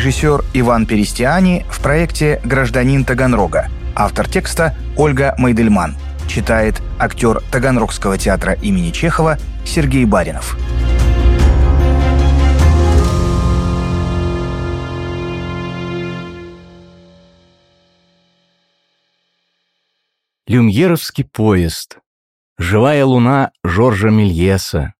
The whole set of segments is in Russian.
Режиссер Иван Перестиани в проекте «Гражданин Таганрога». Автор текста Ольга Майдельман. Читает актер Таганрогского театра имени Чехова Сергей Баринов. Люмьеровский поезд. Живая луна Жоржа Мельеса.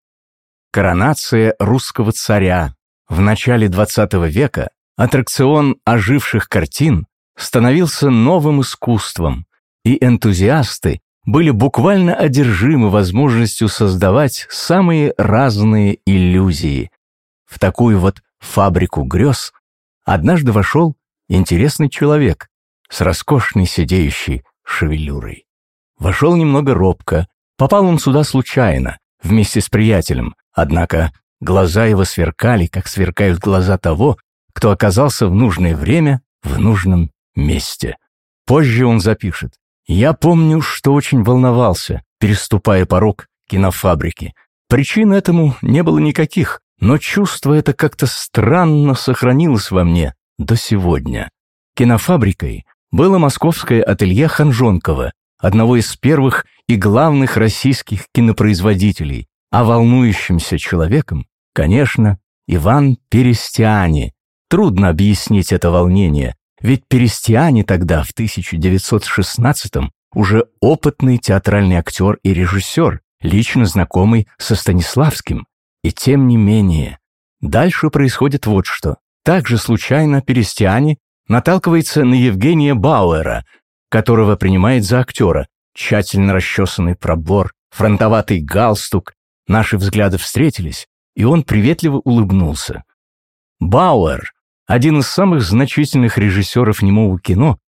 Коронация русского царя. В начале XX века аттракцион оживших картин становился новым искусством, и энтузиасты были буквально одержимы возможностью создавать самые разные иллюзии. В такую вот фабрику грез однажды вошел интересный человек с роскошной сидеющей шевелюрой. Вошел немного робко, попал он сюда случайно, вместе с приятелем, однако глаза его сверкали, как сверкают глаза того, кто оказался в нужное время в нужном месте. Позже он запишет. «Я помню, что очень волновался, переступая порог кинофабрики. Причин этому не было никаких, но чувство это как-то странно сохранилось во мне до сегодня. Кинофабрикой было московское ателье Ханжонкова, одного из первых и главных российских кинопроизводителей, а волнующимся человеком, конечно, Иван Перестиани. Трудно объяснить это волнение, ведь Перестиани тогда, в 1916-м, уже опытный театральный актер и режиссер, лично знакомый со Станиславским. И тем не менее, дальше происходит вот что. Также случайно Перестиани наталкивается на Евгения Бауэра, которого принимает за актера. Тщательно расчесанный пробор, фронтоватый галстук. Наши взгляды встретились, и он приветливо улыбнулся. Бауэр – один из самых значительных режиссеров немого кино,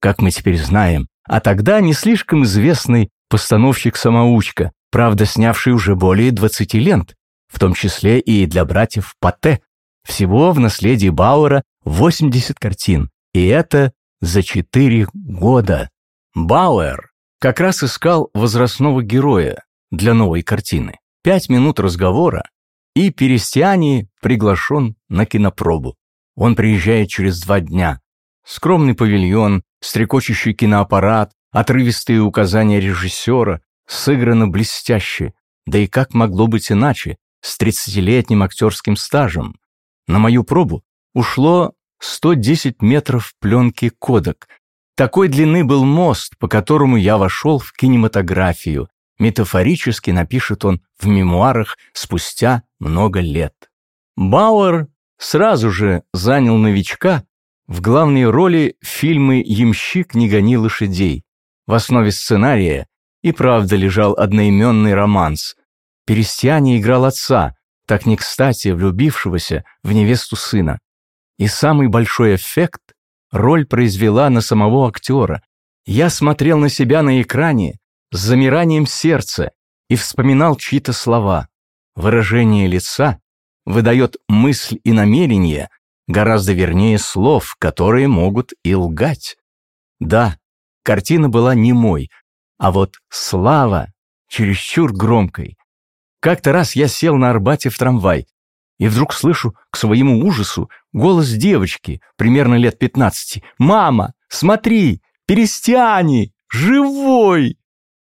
как мы теперь знаем, а тогда не слишком известный постановщик-самоучка, правда, снявший уже более 20 лент, в том числе и для братьев Патте. Всего в наследии Бауэра 80 картин, и это за 4 года. Бауэр как раз искал возрастного героя для новой картины. Пять минут разговора, и Перестиани приглашен на кинопробу. Он приезжает через два дня. Скромный павильон, стрекочущий киноаппарат, отрывистые указания режиссера, сыграно блестяще. Да и как могло быть иначе, с 30-летним актерским стажем? На мою пробу ушло 110 метров пленки кодек. Такой длины был мост, по которому я вошел в кинематографию. Метафорически напишет он в мемуарах спустя много лет. Бауэр сразу же занял новичка в главной роли фильмы «Ямщик не гони лошадей». В основе сценария и правда лежал одноименный романс. Перестиане играл отца, так не кстати влюбившегося в невесту сына. И самый большой эффект роль произвела на самого актера. Я смотрел на себя на экране с замиранием сердца и вспоминал чьи-то слова. Выражение лица выдает мысль и намерение гораздо вернее слов, которые могут и лгать. Да, картина была не мой, а вот слава чересчур громкой. Как-то раз я сел на Арбате в трамвай, и вдруг слышу к своему ужасу голос девочки, примерно лет пятнадцати. «Мама, смотри, Перестяни! Живой!»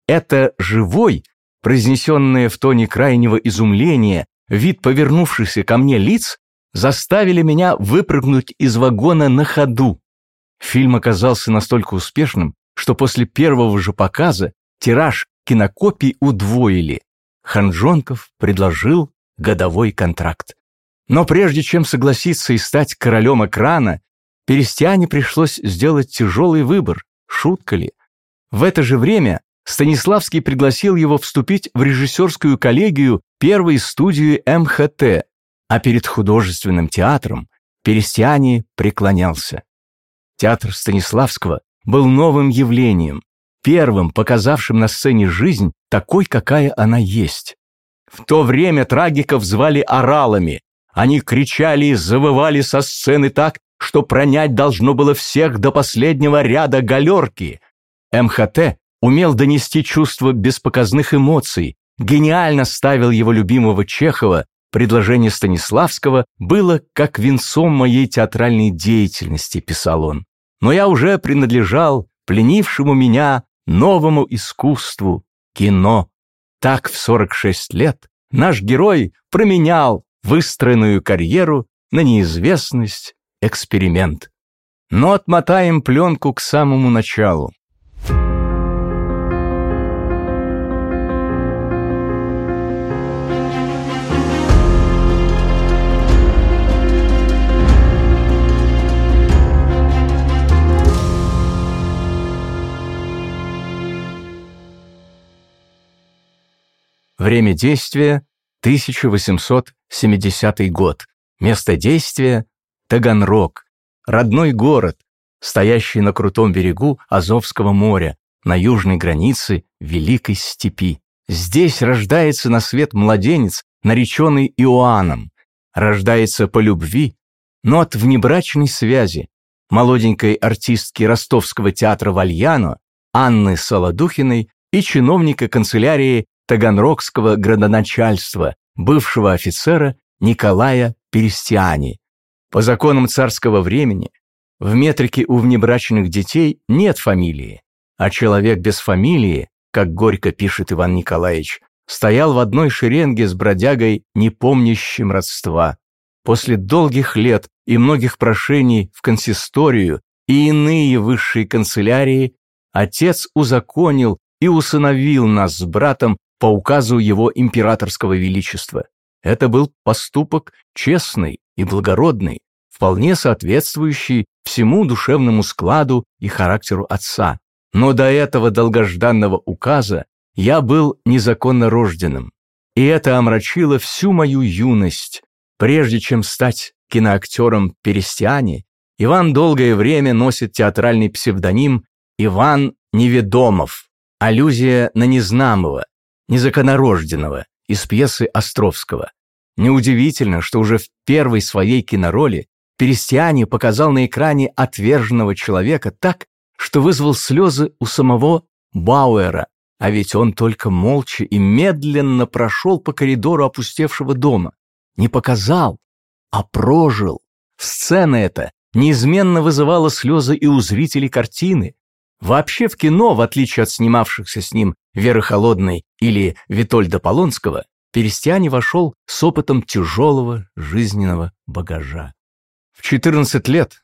Это «живой», произнесенное в тоне крайнего изумления, вид повернувшихся ко мне лиц, заставили меня выпрыгнуть из вагона на ходу. Фильм оказался настолько успешным, что после первого же показа тираж кинокопий удвоили. Ханжонков предложил годовой контракт. Но прежде чем согласиться и стать королем экрана, Перестиане пришлось сделать тяжелый выбор, шутка ли. В это же время Станиславский пригласил его вступить в режиссерскую коллегию первой студии МХТ, а перед художественным театром Перестиане преклонялся. Театр Станиславского был новым явлением, первым показавшим на сцене жизнь такой, какая она есть. В то время трагиков звали оралами, они кричали и завывали со сцены так, что пронять должно было всех до последнего ряда галерки. МХТ умел донести чувство без показных эмоций, гениально ставил его любимого Чехова предложение Станиславского было как венцом моей театральной деятельности, писал он. Но я уже принадлежал пленившему меня новому искусству – кино. Так в 46 лет наш герой променял выстроенную карьеру на неизвестность, эксперимент. Но отмотаем пленку к самому началу. Время действия 1870 год. Место действия Таганрог, родной город, стоящий на крутом берегу Азовского моря, на южной границе Великой степи. Здесь рождается на свет младенец, нареченный Иоанном. Рождается по любви, но от внебрачной связи молоденькой артистки ростовского театра Вальяно Анны Солодухиной и чиновника канцелярии таганрогского градоначальства, бывшего офицера Николая Перестиани. По законам царского времени в метрике у внебрачных детей нет фамилии, а человек без фамилии, как горько пишет Иван Николаевич, стоял в одной шеренге с бродягой, не помнящим родства. После долгих лет и многих прошений в консисторию и иные высшие канцелярии отец узаконил и усыновил нас с братом по указу его императорского величества. Это был поступок честный и благородный, вполне соответствующий всему душевному складу и характеру отца. Но до этого долгожданного указа я был незаконно рожденным, и это омрачило всю мою юность. Прежде чем стать киноактером Перестиане, Иван долгое время носит театральный псевдоним Иван Неведомов, аллюзия на незнамого, незаконорожденного из пьесы Островского. Неудивительно, что уже в первой своей кинороли Перестиани показал на экране отверженного человека так, что вызвал слезы у самого Бауэра, а ведь он только молча и медленно прошел по коридору опустевшего дома. Не показал, а прожил. Сцена эта неизменно вызывала слезы и у зрителей картины. Вообще в кино, в отличие от снимавшихся с ним Веры Холодной или Витольда Полонского, Перестиани вошел с опытом тяжелого жизненного багажа. В 14 лет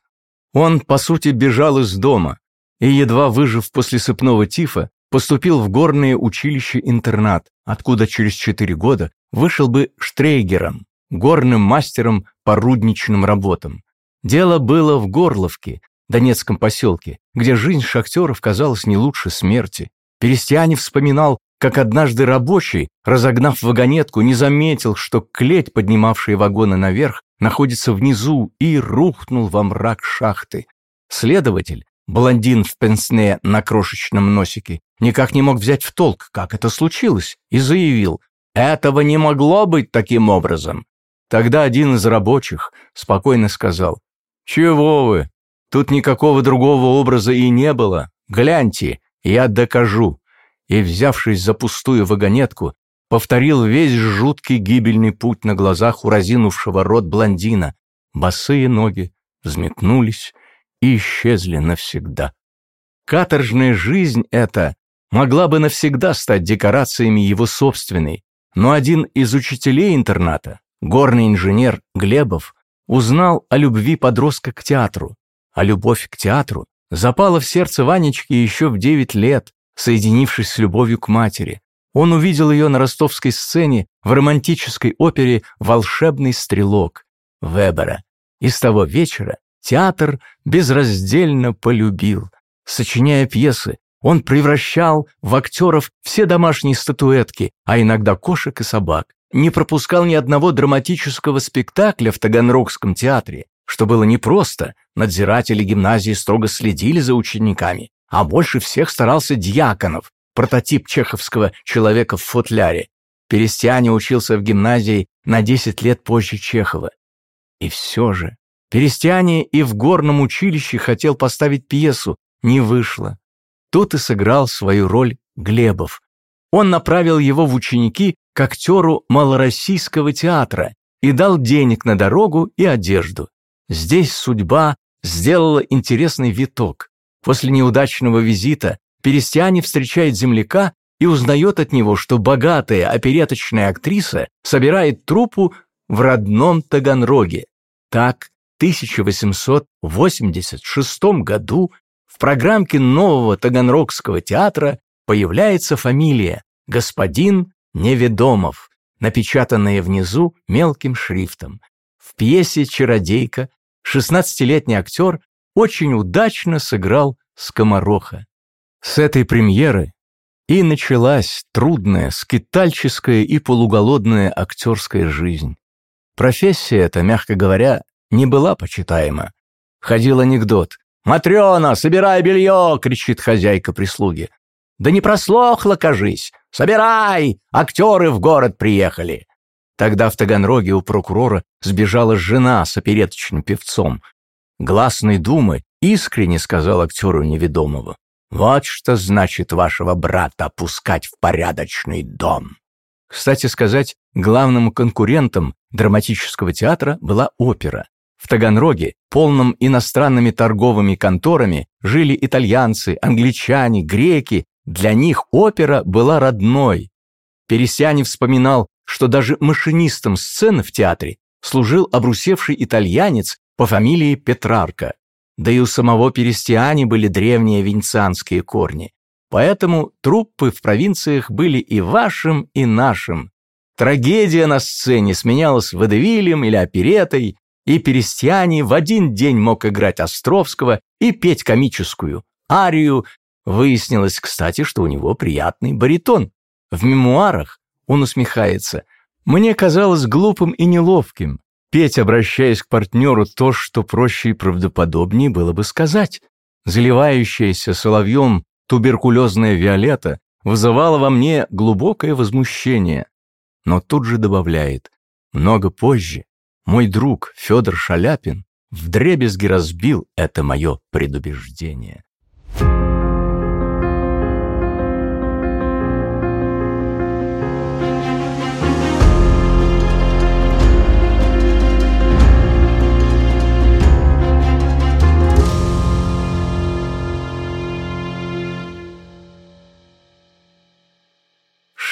он, по сути, бежал из дома и, едва выжив после сыпного тифа, поступил в горное училище-интернат, откуда через 4 года вышел бы штрейгером, горным мастером по рудничным работам. Дело было в Горловке, Донецком поселке, где жизнь шахтеров казалась не лучше смерти. Перестиане вспоминал, как однажды рабочий, разогнав вагонетку, не заметил, что клеть, поднимавшая вагоны наверх, находится внизу и рухнул во мрак шахты. Следователь, блондин в пенсне на крошечном носике, никак не мог взять в толк, как это случилось, и заявил, «Этого не могло быть таким образом». Тогда один из рабочих спокойно сказал, «Чего вы? Тут никакого другого образа и не было. Гляньте, я докажу. И, взявшись за пустую вагонетку, повторил весь жуткий гибельный путь на глазах у разинувшего рот блондина. Босые ноги взметнулись и исчезли навсегда. Каторжная жизнь эта могла бы навсегда стать декорациями его собственной, но один из учителей интерната, горный инженер Глебов, узнал о любви подростка к театру, а любовь к театру запала в сердце Ванечки еще в девять лет, соединившись с любовью к матери. Он увидел ее на ростовской сцене в романтической опере «Волшебный стрелок» Вебера. И с того вечера театр безраздельно полюбил. Сочиняя пьесы, он превращал в актеров все домашние статуэтки, а иногда кошек и собак. Не пропускал ни одного драматического спектакля в Таганрогском театре, что было непросто, надзиратели гимназии строго следили за учениками, а больше всех старался Дьяконов, прототип чеховского человека в футляре. Перестяне учился в гимназии на 10 лет позже Чехова. И все же, Перестяне и в горном училище хотел поставить пьесу, не вышло. Тут и сыграл свою роль Глебов. Он направил его в ученики к актеру малороссийского театра и дал денег на дорогу и одежду. Здесь судьба сделала интересный виток. После неудачного визита Перестиане встречает земляка и узнает от него, что богатая опереточная актриса собирает труппу в родном Таганроге. Так, в 1886 году в программке нового Таганрогского театра появляется фамилия «Господин Неведомов», напечатанная внизу мелким шрифтом. В пьесе «Чародейка» 16-летний актер очень удачно сыграл скомороха. С этой премьеры и началась трудная, скитальческая и полуголодная актерская жизнь. Профессия эта, мягко говоря, не была почитаема. Ходил анекдот. «Матрена, собирай белье!» — кричит хозяйка прислуги. «Да не прослохло, кажись! Собирай! Актеры в город приехали!» Тогда в Таганроге у прокурора сбежала жена с опереточным певцом. Гласной думы искренне сказал актеру неведомого. «Вот что значит вашего брата опускать в порядочный дом!» Кстати сказать, главным конкурентом драматического театра была опера. В Таганроге, полном иностранными торговыми конторами, жили итальянцы, англичане, греки. Для них опера была родной. Пересяне вспоминал, что даже машинистом сцены в театре служил обрусевший итальянец по фамилии Петрарка. Да и у самого Перестиани были древние венецианские корни. Поэтому труппы в провинциях были и вашим, и нашим. Трагедия на сцене сменялась водевилем или оперетой, и Перестиани в один день мог играть Островского и петь комическую арию. Выяснилось, кстати, что у него приятный баритон. В мемуарах он усмехается. «Мне казалось глупым и неловким петь, обращаясь к партнеру, то, что проще и правдоподобнее было бы сказать. Заливающаяся соловьем туберкулезная Виолетта вызывала во мне глубокое возмущение. Но тут же добавляет, много позже мой друг Федор Шаляпин вдребезги разбил это мое предубеждение.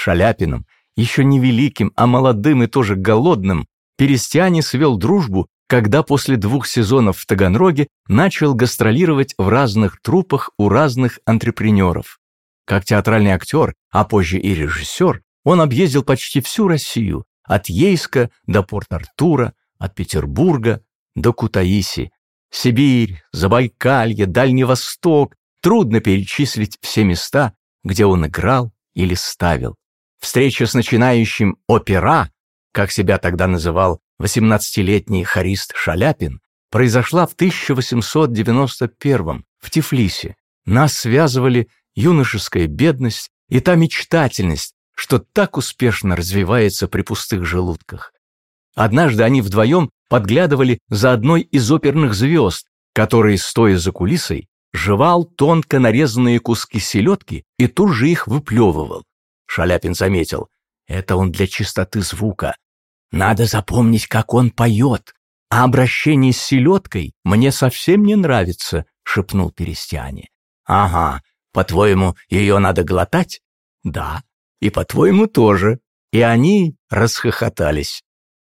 Шаляпиным, еще не великим, а молодым и тоже голодным, Перестиане свел дружбу, когда после двух сезонов в Таганроге начал гастролировать в разных труппах у разных антрепренеров. Как театральный актер, а позже и режиссер, он объездил почти всю Россию, от Ейска до Порт-Артура, от Петербурга до Кутаиси. Сибирь, Забайкалье, Дальний Восток. Трудно перечислить все места, где он играл или ставил. Встреча с начинающим опера, как себя тогда называл 18-летний хорист Шаляпин, произошла в 1891 в Тифлисе. Нас связывали юношеская бедность и та мечтательность, что так успешно развивается при пустых желудках. Однажды они вдвоем подглядывали за одной из оперных звезд, который, стоя за кулисой, жевал тонко нарезанные куски селедки и тут же их выплевывал. Шаляпин заметил. Это он для чистоты звука. Надо запомнить, как он поет. А обращение с селедкой мне совсем не нравится, шепнул Перестяне. Ага, по-твоему, ее надо глотать? Да, и по-твоему тоже. И они расхохотались.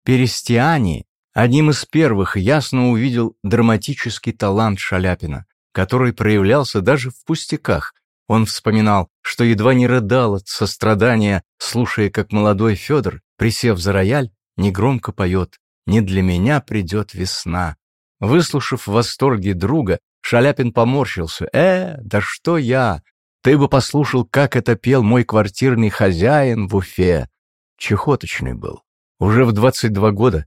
Перестиане одним из первых ясно увидел драматический талант Шаляпина, который проявлялся даже в пустяках, он вспоминал, что едва не рыдал от сострадания, слушая, как молодой Федор, присев за рояль, негромко поет «Не для меня придет весна». Выслушав в восторге друга, Шаляпин поморщился. «Э, да что я? Ты бы послушал, как это пел мой квартирный хозяин в Уфе». Чехоточный был. Уже в 22 года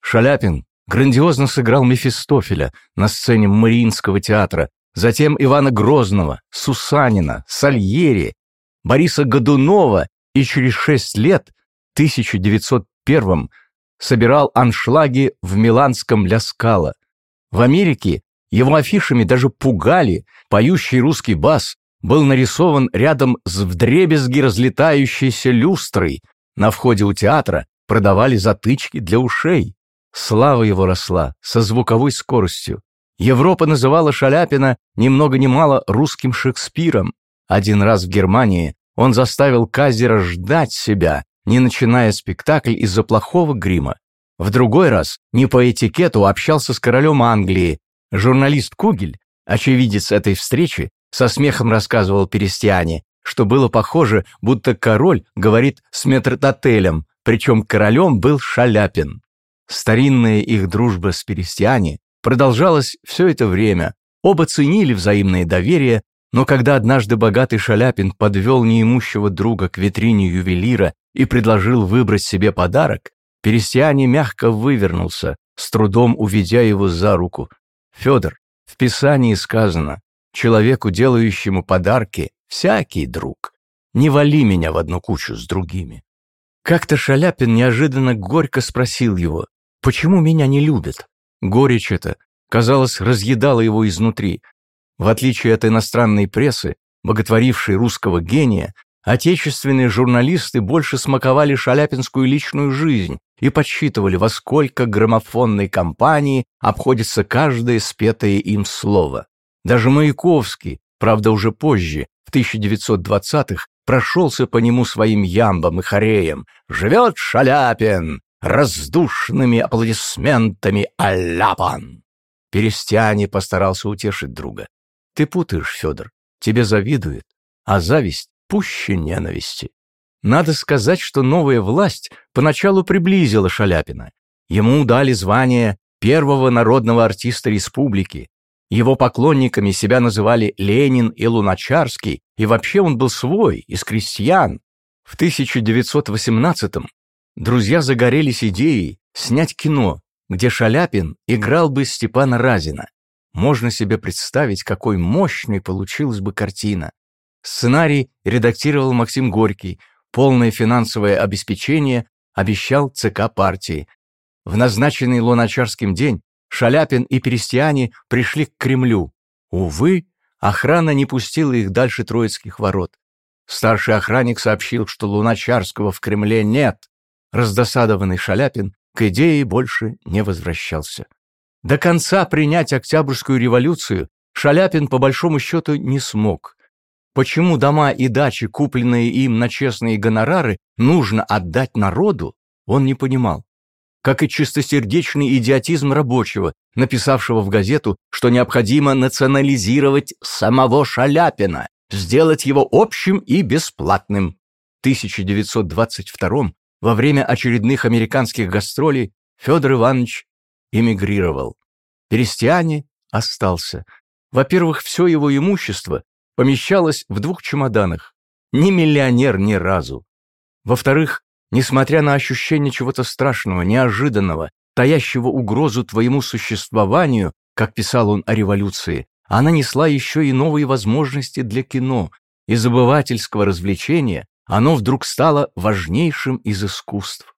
Шаляпин грандиозно сыграл Мефистофеля на сцене Мариинского театра затем Ивана Грозного, Сусанина, Сальери, Бориса Годунова и через шесть лет, 1901 собирал аншлаги в миланском Ля Скала. В Америке его афишами даже пугали, поющий русский бас был нарисован рядом с вдребезги разлетающейся люстрой. На входе у театра продавали затычки для ушей. Слава его росла со звуковой скоростью. Европа называла Шаляпина ни много ни мало русским Шекспиром. Один раз в Германии он заставил Казера ждать себя, не начиная спектакль из-за плохого грима. В другой раз, не по этикету, общался с королем Англии. Журналист Кугель, очевидец этой встречи, со смехом рассказывал Перестиане, что было похоже, будто король говорит с метрдотелем, причем королем был Шаляпин. Старинная их дружба с Перестиане продолжалась все это время, оба ценили взаимное доверие, но когда однажды богатый Шаляпин подвел неимущего друга к витрине ювелира и предложил выбрать себе подарок, Перестиане мягко вывернулся, с трудом уведя его за руку. «Федор, в Писании сказано, человеку, делающему подарки, всякий друг. Не вали меня в одну кучу с другими». Как-то Шаляпин неожиданно горько спросил его, почему меня не любят? Горечь эта, казалось, разъедала его изнутри. В отличие от иностранной прессы, боготворившей русского гения, отечественные журналисты больше смаковали шаляпинскую личную жизнь и подсчитывали, во сколько граммофонной компании обходится каждое спетое им слово. Даже Маяковский, правда уже позже, в 1920-х, прошелся по нему своим ямбом и хореем. «Живет Шаляпин! Раздушными аплодисментами аляпан!» Перестяне постарался утешить друга. «Ты путаешь, Федор, тебе завидует, а зависть пуще ненависти». Надо сказать, что новая власть поначалу приблизила Шаляпина. Ему дали звание первого народного артиста республики, его поклонниками себя называли Ленин и Луначарский, и вообще он был свой, из крестьян. В 1918-м друзья загорелись идеей снять кино, где Шаляпин играл бы Степана Разина. Можно себе представить, какой мощной получилась бы картина. Сценарий редактировал Максим Горький, полное финансовое обеспечение обещал ЦК партии. В назначенный Луначарским день Шаляпин и Перестиане пришли к Кремлю. Увы, охрана не пустила их дальше Троицких ворот. Старший охранник сообщил, что Луначарского в Кремле нет. Раздосадованный Шаляпин к идее больше не возвращался. До конца принять Октябрьскую революцию Шаляпин по большому счету не смог. Почему дома и дачи, купленные им на честные гонорары, нужно отдать народу, он не понимал как и чистосердечный идиотизм рабочего, написавшего в газету, что необходимо национализировать самого Шаляпина, сделать его общим и бесплатным. В 1922 во время очередных американских гастролей Федор Иванович эмигрировал. Перестиане остался. Во-первых, все его имущество помещалось в двух чемоданах. Не миллионер ни разу. Во-вторых, Несмотря на ощущение чего-то страшного, неожиданного, таящего угрозу твоему существованию, как писал он о революции, она несла еще и новые возможности для кино, и забывательского развлечения оно вдруг стало важнейшим из искусств.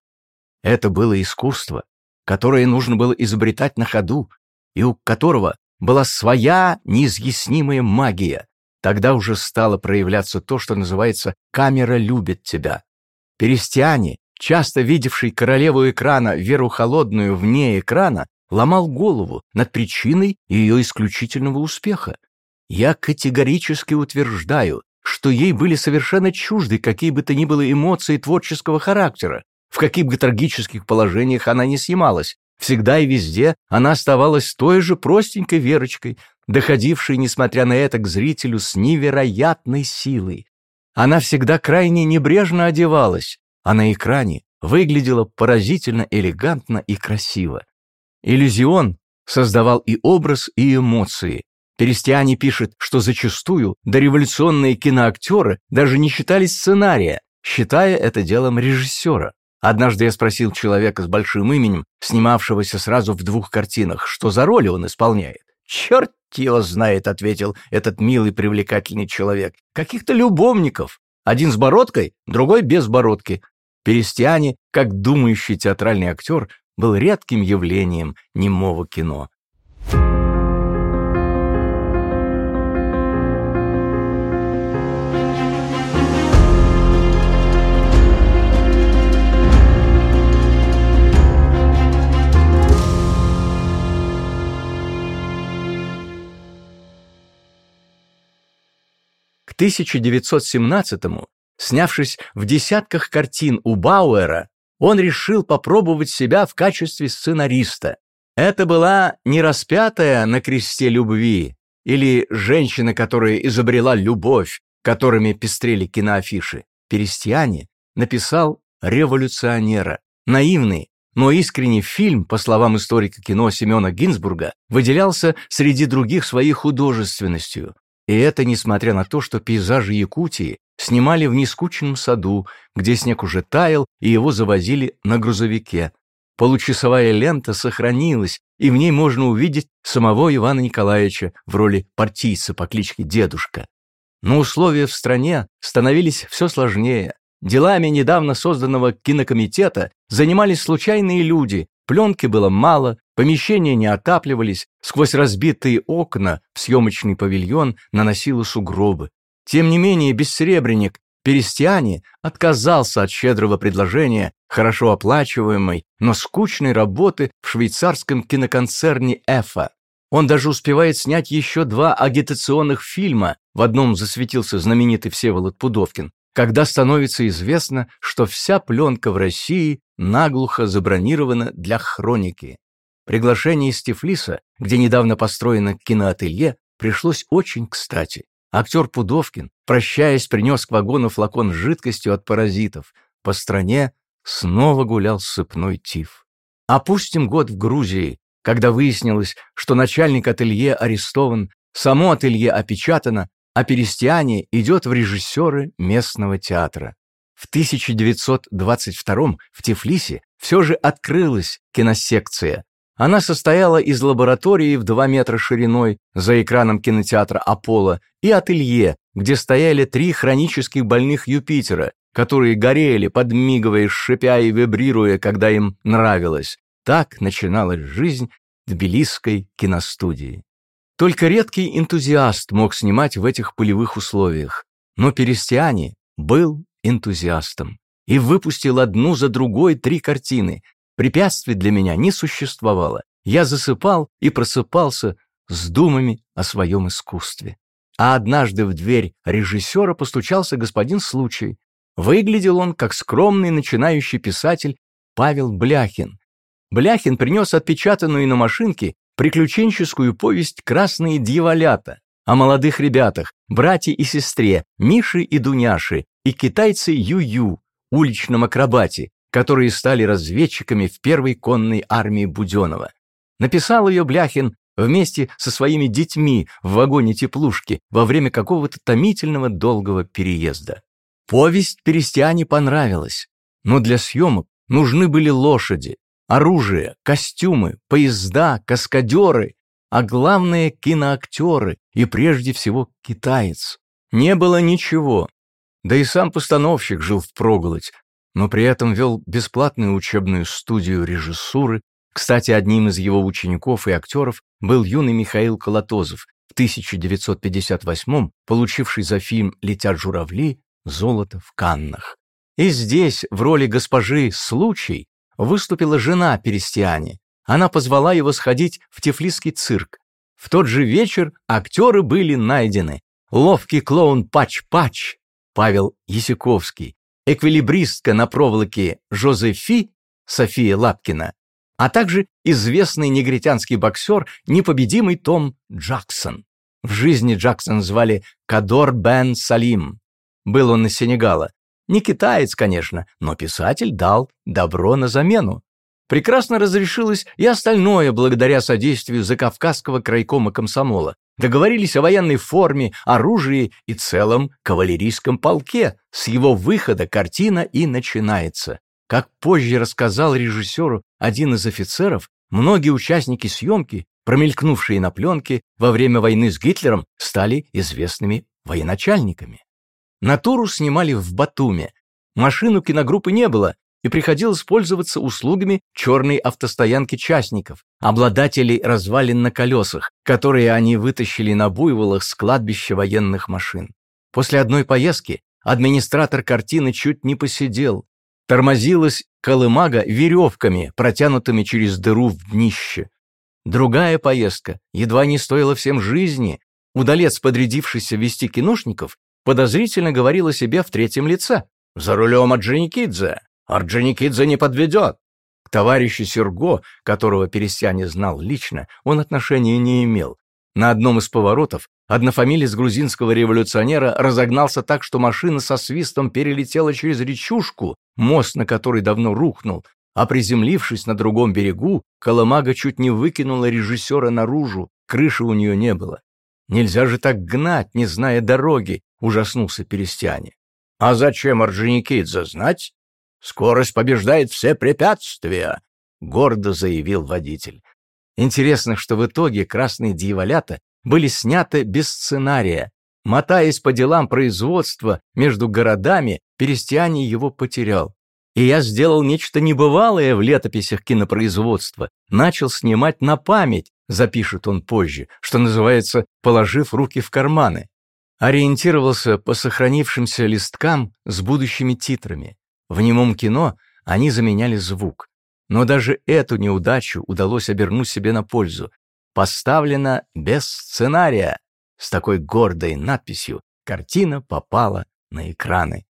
Это было искусство, которое нужно было изобретать на ходу, и у которого была своя неизъяснимая магия. Тогда уже стало проявляться то, что называется «камера любит тебя». Перестиане, часто видевший королеву экрана Веру Холодную вне экрана, ломал голову над причиной ее исключительного успеха. Я категорически утверждаю, что ей были совершенно чужды какие бы то ни было эмоции творческого характера, в каких бы трагических положениях она не снималась. Всегда и везде она оставалась той же простенькой Верочкой, доходившей, несмотря на это, к зрителю с невероятной силой. Она всегда крайне небрежно одевалась, а на экране выглядела поразительно элегантно и красиво. Иллюзион создавал и образ, и эмоции. Перестиани пишет, что зачастую дореволюционные киноактеры даже не читали сценария, считая это делом режиссера. Однажды я спросил человека с большим именем, снимавшегося сразу в двух картинах, что за роли он исполняет. «Черт его знает», — ответил этот милый привлекательный человек. «Каких-то любовников. Один с бородкой, другой без бородки». Перестиане, как думающий театральный актер, был редким явлением немого кино. 1917-му, снявшись в десятках картин у Бауэра, он решил попробовать себя в качестве сценариста. Это была не распятая на кресте любви или женщина, которая изобрела любовь, которыми пестрели киноафиши. Перестиане написал «Революционера», наивный, но искренний фильм, по словам историка кино Семена Гинзбурга, выделялся среди других своей художественностью. И это несмотря на то, что пейзажи Якутии снимали в нескучном саду, где снег уже таял, и его завозили на грузовике. Получасовая лента сохранилась, и в ней можно увидеть самого Ивана Николаевича в роли партийца по кличке Дедушка. Но условия в стране становились все сложнее. Делами недавно созданного кинокомитета занимались случайные люди, пленки было мало, помещения не отапливались, сквозь разбитые окна в съемочный павильон наносило сугробы. Тем не менее, бессребренник Перестиане отказался от щедрого предложения хорошо оплачиваемой, но скучной работы в швейцарском киноконцерне «Эфа». Он даже успевает снять еще два агитационных фильма, в одном засветился знаменитый Всеволод Пудовкин, когда становится известно, что вся пленка в России наглухо забронирована для хроники. Приглашение из Тифлиса, где недавно построено киноателье, пришлось очень кстати. Актер Пудовкин, прощаясь, принес к вагону флакон с жидкостью от паразитов. По стране снова гулял сыпной тиф. Опустим год в Грузии, когда выяснилось, что начальник ателье арестован, само ателье опечатано, а Перестиане идет в режиссеры местного театра. В 1922 в Тифлисе все же открылась киносекция. Она состояла из лаборатории в 2 метра шириной за экраном кинотеатра «Аполло» и ателье, где стояли три хронических больных Юпитера, которые горели, подмигивая, шипя и вибрируя, когда им нравилось. Так начиналась жизнь тбилисской киностудии. Только редкий энтузиаст мог снимать в этих полевых условиях. Но Перестиани был энтузиастом и выпустил одну за другой три картины. Препятствий для меня не существовало. Я засыпал и просыпался с думами о своем искусстве. А однажды в дверь режиссера постучался господин Случай. Выглядел он как скромный начинающий писатель Павел Бляхин. Бляхин принес отпечатанную на машинке приключенческую повесть «Красные дьяволята» о молодых ребятах, брате и сестре, Мише и Дуняше, и китайце Ю-Ю, уличном акробате, которые стали разведчиками в первой конной армии Буденова. Написал ее Бляхин вместе со своими детьми в вагоне теплушки во время какого-то томительного долгого переезда. Повесть Перестиане понравилась, но для съемок нужны были лошади, Оружие, костюмы, поезда, каскадеры, а главное киноактеры и прежде всего китаец. Не было ничего. Да и сам постановщик жил впроголодь, но при этом вел бесплатную учебную студию режиссуры. Кстати, одним из его учеников и актеров был юный Михаил Колотозов, в 1958 получивший за фильм «Летят журавли» золото в Каннах. И здесь, в роли госпожи Случай, выступила жена Перестиани. Она позвала его сходить в Тифлисский цирк. В тот же вечер актеры были найдены. Ловкий клоун Пач-Пач, Павел Ясиковский, эквилибристка на проволоке Жозефи, София Лапкина, а также известный негритянский боксер, непобедимый Том Джексон. В жизни Джексон звали Кадор Бен Салим. Был он из Сенегала. Не китаец, конечно, но писатель дал добро на замену. Прекрасно разрешилось и остальное благодаря содействию Закавказского крайкома комсомола. Договорились о военной форме, оружии и целом кавалерийском полке. С его выхода картина и начинается. Как позже рассказал режиссеру один из офицеров, многие участники съемки, промелькнувшие на пленке во время войны с Гитлером, стали известными военачальниками. Натуру снимали в Батуме. Машину киногруппы не было, и приходилось пользоваться услугами черной автостоянки частников, обладателей развалин на колесах, которые они вытащили на буйволах с кладбища военных машин. После одной поездки администратор картины чуть не посидел. Тормозилась колымага веревками, протянутыми через дыру в днище. Другая поездка едва не стоила всем жизни. Удалец, подрядившийся вести киношников, подозрительно говорил о себе в третьем лице. «За рулем Орджоникидзе! Орджоникидзе не подведет!» К товарищу Серго, которого Пересяне знал лично, он отношения не имел. На одном из поворотов однофамилец грузинского революционера разогнался так, что машина со свистом перелетела через речушку, мост на который давно рухнул, а приземлившись на другом берегу, Коломага чуть не выкинула режиссера наружу, крыши у нее не было. Нельзя же так гнать, не зная дороги, ужаснулся Перестяне. А зачем Орджоникидзе знать? Скорость побеждает все препятствия, гордо заявил водитель. Интересно, что в итоге красные дьяволята были сняты без сценария. Мотаясь по делам производства между городами, Перестиане его потерял. И я сделал нечто небывалое в летописях кинопроизводства. Начал снимать на память, запишет он позже, что называется, положив руки в карманы. Ориентировался по сохранившимся листкам с будущими титрами. В немом кино они заменяли звук. Но даже эту неудачу удалось обернуть себе на пользу. Поставлено без сценария. С такой гордой надписью картина попала на экраны.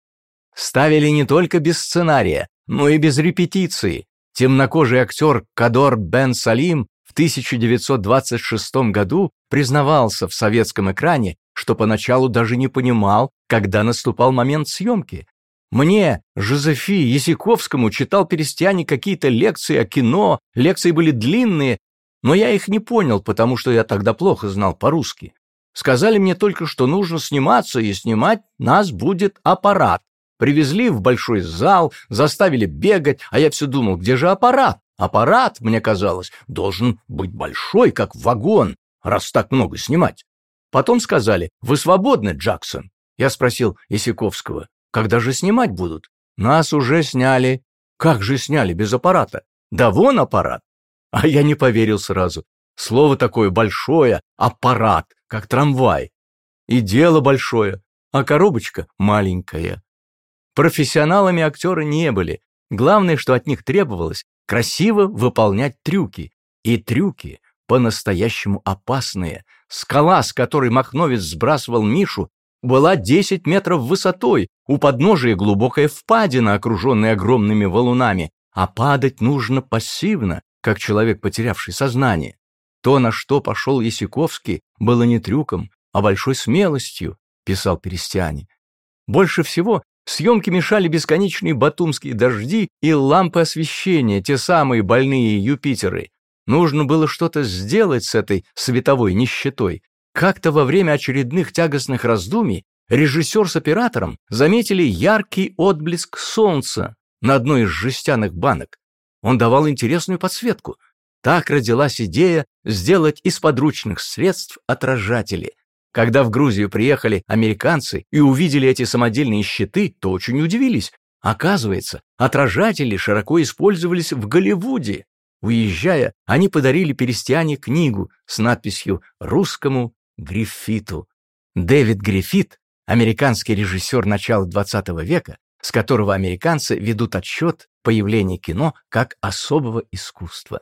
Ставили не только без сценария, но и без репетиции. Темнокожий актер Кадор Бен Салим в 1926 году признавался в советском экране, что поначалу даже не понимал, когда наступал момент съемки. Мне, Жозефи Ясиковскому, читал Перестяне какие-то лекции о кино, лекции были длинные, но я их не понял, потому что я тогда плохо знал по-русски. Сказали мне только, что нужно сниматься, и снимать нас будет аппарат. Привезли в большой зал, заставили бегать, а я все думал, где же аппарат? Аппарат, мне казалось, должен быть большой, как вагон, раз так много снимать. Потом сказали, вы свободны, Джексон. Я спросил Исаковского, когда же снимать будут? Нас уже сняли. Как же сняли без аппарата? Да вон аппарат. А я не поверил сразу. Слово такое большое, аппарат, как трамвай. И дело большое, а коробочка маленькая. Профессионалами актеры не были. Главное, что от них требовалось, красиво выполнять трюки. И трюки по-настоящему опасные. Скала, с которой Махновец сбрасывал Мишу, была 10 метров высотой, у подножия глубокая впадина, окруженная огромными валунами, а падать нужно пассивно, как человек, потерявший сознание. То, на что пошел Ясиковский, было не трюком, а большой смелостью, писал Перестяне. Больше всего Съемки мешали бесконечные батумские дожди и лампы освещения, те самые больные Юпитеры. Нужно было что-то сделать с этой световой нищетой. Как-то во время очередных тягостных раздумий режиссер с оператором заметили яркий отблеск солнца на одной из жестяных банок. Он давал интересную подсветку. Так родилась идея сделать из подручных средств отражатели – когда в Грузию приехали американцы и увидели эти самодельные щиты, то очень удивились. Оказывается, отражатели широко использовались в Голливуде. Уезжая, они подарили Перестиане книгу с надписью «Русскому Гриффиту». Дэвид Гриффит, американский режиссер начала XX века, с которого американцы ведут отсчет появления кино как особого искусства.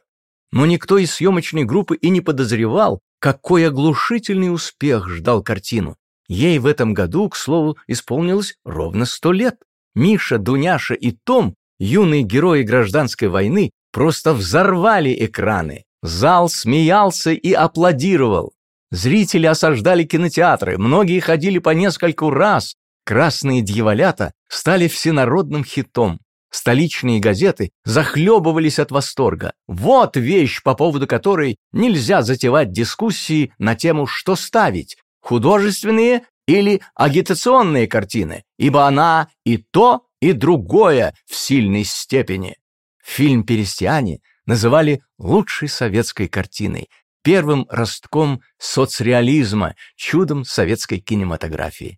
Но никто из съемочной группы и не подозревал, какой оглушительный успех ждал картину. Ей в этом году, к слову, исполнилось ровно сто лет. Миша, Дуняша и Том, юные герои гражданской войны, просто взорвали экраны. Зал смеялся и аплодировал. Зрители осаждали кинотеатры, многие ходили по нескольку раз. «Красные дьяволята» стали всенародным хитом. Столичные газеты захлебывались от восторга. Вот вещь, по поводу которой нельзя затевать дискуссии на тему «что ставить?» художественные или агитационные картины, ибо она и то, и другое в сильной степени. Фильм «Перестиане» называли лучшей советской картиной, первым ростком соцреализма, чудом советской кинематографии.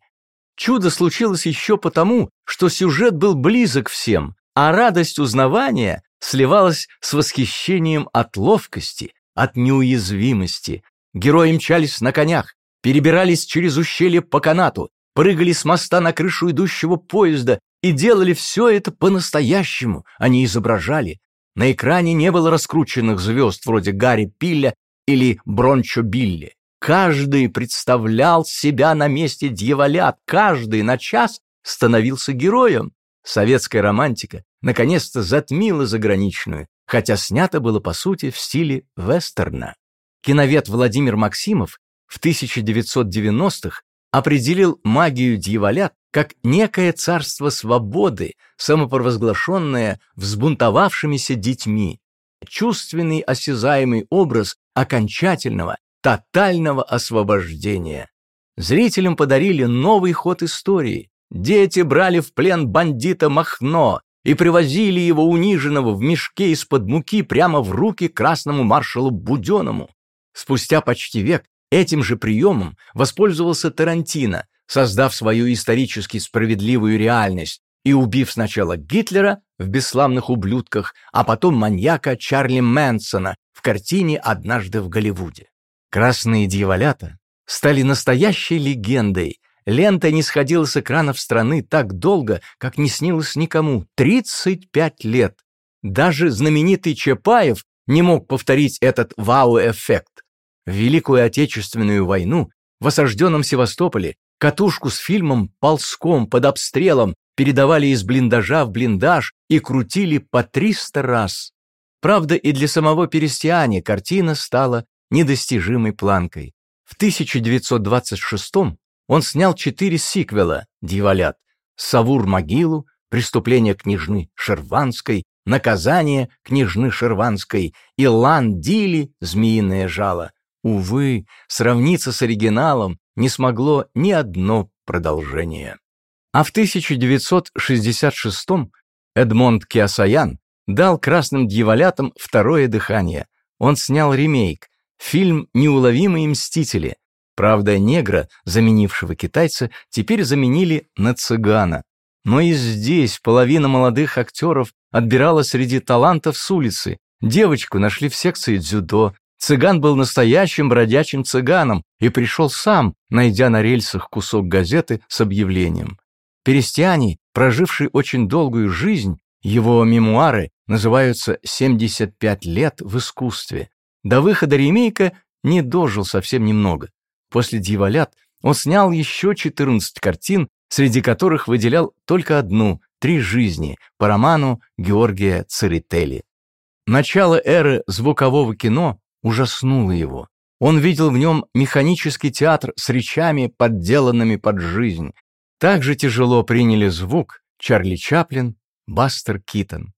Чудо случилось еще потому, что сюжет был близок всем, а радость узнавания сливалась с восхищением от ловкости, от неуязвимости. Герои мчались на конях, перебирались через ущелье по канату, прыгали с моста на крышу идущего поезда и делали все это по-настоящему, они изображали. На экране не было раскрученных звезд вроде Гарри Пилля или Брончо Билли. Каждый представлял себя на месте дьяволят, каждый на час становился героем. Советская романтика наконец-то затмила заграничную, хотя снято было по сути в стиле вестерна. Киновед Владимир Максимов в 1990-х определил магию дьяволят как некое царство свободы, самопровозглашенное взбунтовавшимися детьми, чувственный осязаемый образ окончательного, тотального освобождения. Зрителям подарили новый ход истории. Дети брали в плен бандита Махно и привозили его униженного в мешке из-под муки прямо в руки красному маршалу Буденному. Спустя почти век Этим же приемом воспользовался Тарантино, создав свою исторически справедливую реальность и убив сначала Гитлера в «Бесславных ублюдках», а потом маньяка Чарли Мэнсона в картине «Однажды в Голливуде». «Красные дьяволята» стали настоящей легендой. Лента не сходила с экранов страны так долго, как не снилось никому — 35 лет. Даже знаменитый Чапаев не мог повторить этот вау-эффект. В Великую Отечественную войну в осажденном Севастополе катушку с фильмом ползком под обстрелом передавали из блиндажа в блиндаж и крутили по 300 раз. Правда, и для самого Перестиани картина стала недостижимой планкой. В 1926 он снял четыре сиквела «Дьяволят», «Савур-могилу», «Преступление княжны Шерванской», «Наказание княжны Шерванской» и «Лан-Дили. Змеиное жало», Увы, сравниться с оригиналом не смогло ни одно продолжение. А в 1966 Эдмонд Киасаян дал «Красным дьяволятам» второе дыхание. Он снял ремейк, фильм «Неуловимые мстители». Правда, негра, заменившего китайца, теперь заменили на цыгана. Но и здесь половина молодых актеров отбирала среди талантов с улицы. Девочку нашли в секции дзюдо, Цыган был настоящим бродячим цыганом и пришел сам, найдя на рельсах кусок газеты с объявлением. Перестиани, проживший очень долгую жизнь, его мемуары называются «75 лет в искусстве». До выхода ремейка не дожил совсем немного. После «Дьяволят» он снял еще 14 картин, среди которых выделял только одну «Три жизни» по роману Георгия Церетели. Начало эры звукового кино ужаснуло его. Он видел в нем механический театр с речами, подделанными под жизнь. Так же тяжело приняли звук Чарли Чаплин, Бастер Китон.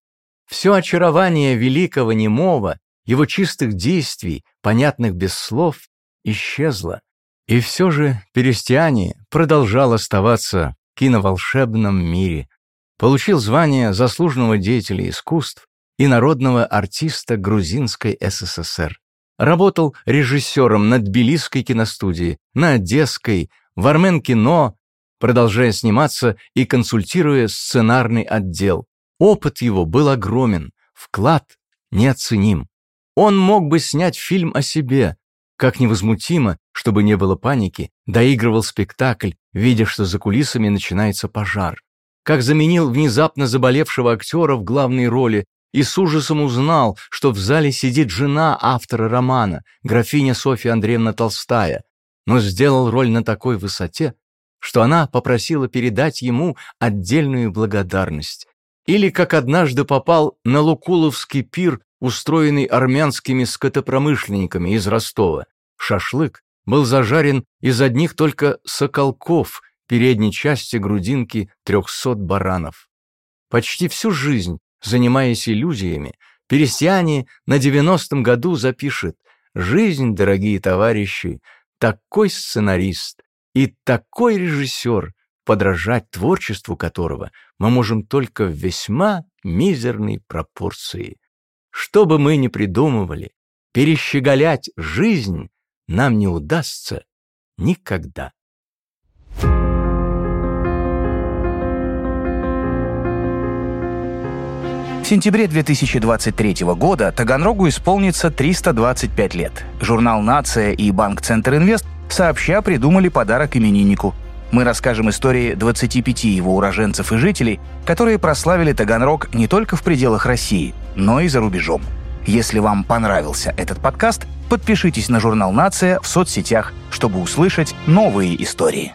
Все очарование великого немого, его чистых действий, понятных без слов, исчезло. И все же Перестиане продолжал оставаться в киноволшебном мире. Получил звание заслуженного деятеля искусств и народного артиста Грузинской СССР. Работал режиссером на Тбилисской киностудии, на Одесской, в Армен-кино, продолжая сниматься и консультируя сценарный отдел. Опыт его был огромен, вклад неоценим. Он мог бы снять фильм о себе, как невозмутимо, чтобы не было паники, доигрывал спектакль, видя, что за кулисами начинается пожар. Как заменил внезапно заболевшего актера в главной роли, и с ужасом узнал, что в зале сидит жена автора романа, графиня Софья Андреевна Толстая, но сделал роль на такой высоте, что она попросила передать ему отдельную благодарность. Или как однажды попал на Лукуловский пир, устроенный армянскими скотопромышленниками из Ростова. Шашлык был зажарен из одних только соколков передней части грудинки трехсот баранов. Почти всю жизнь занимаясь иллюзиями, Перестиане на девяностом году запишет «Жизнь, дорогие товарищи, такой сценарист и такой режиссер, подражать творчеству которого мы можем только в весьма мизерной пропорции. Что бы мы ни придумывали, перещеголять жизнь нам не удастся никогда. В сентябре 2023 года Таганрогу исполнится 325 лет. Журнал «Нация» и Банк Центр Инвест сообща придумали подарок имениннику. Мы расскажем истории 25 его уроженцев и жителей, которые прославили Таганрог не только в пределах России, но и за рубежом. Если вам понравился этот подкаст, Подпишитесь на журнал «Нация» в соцсетях, чтобы услышать новые истории.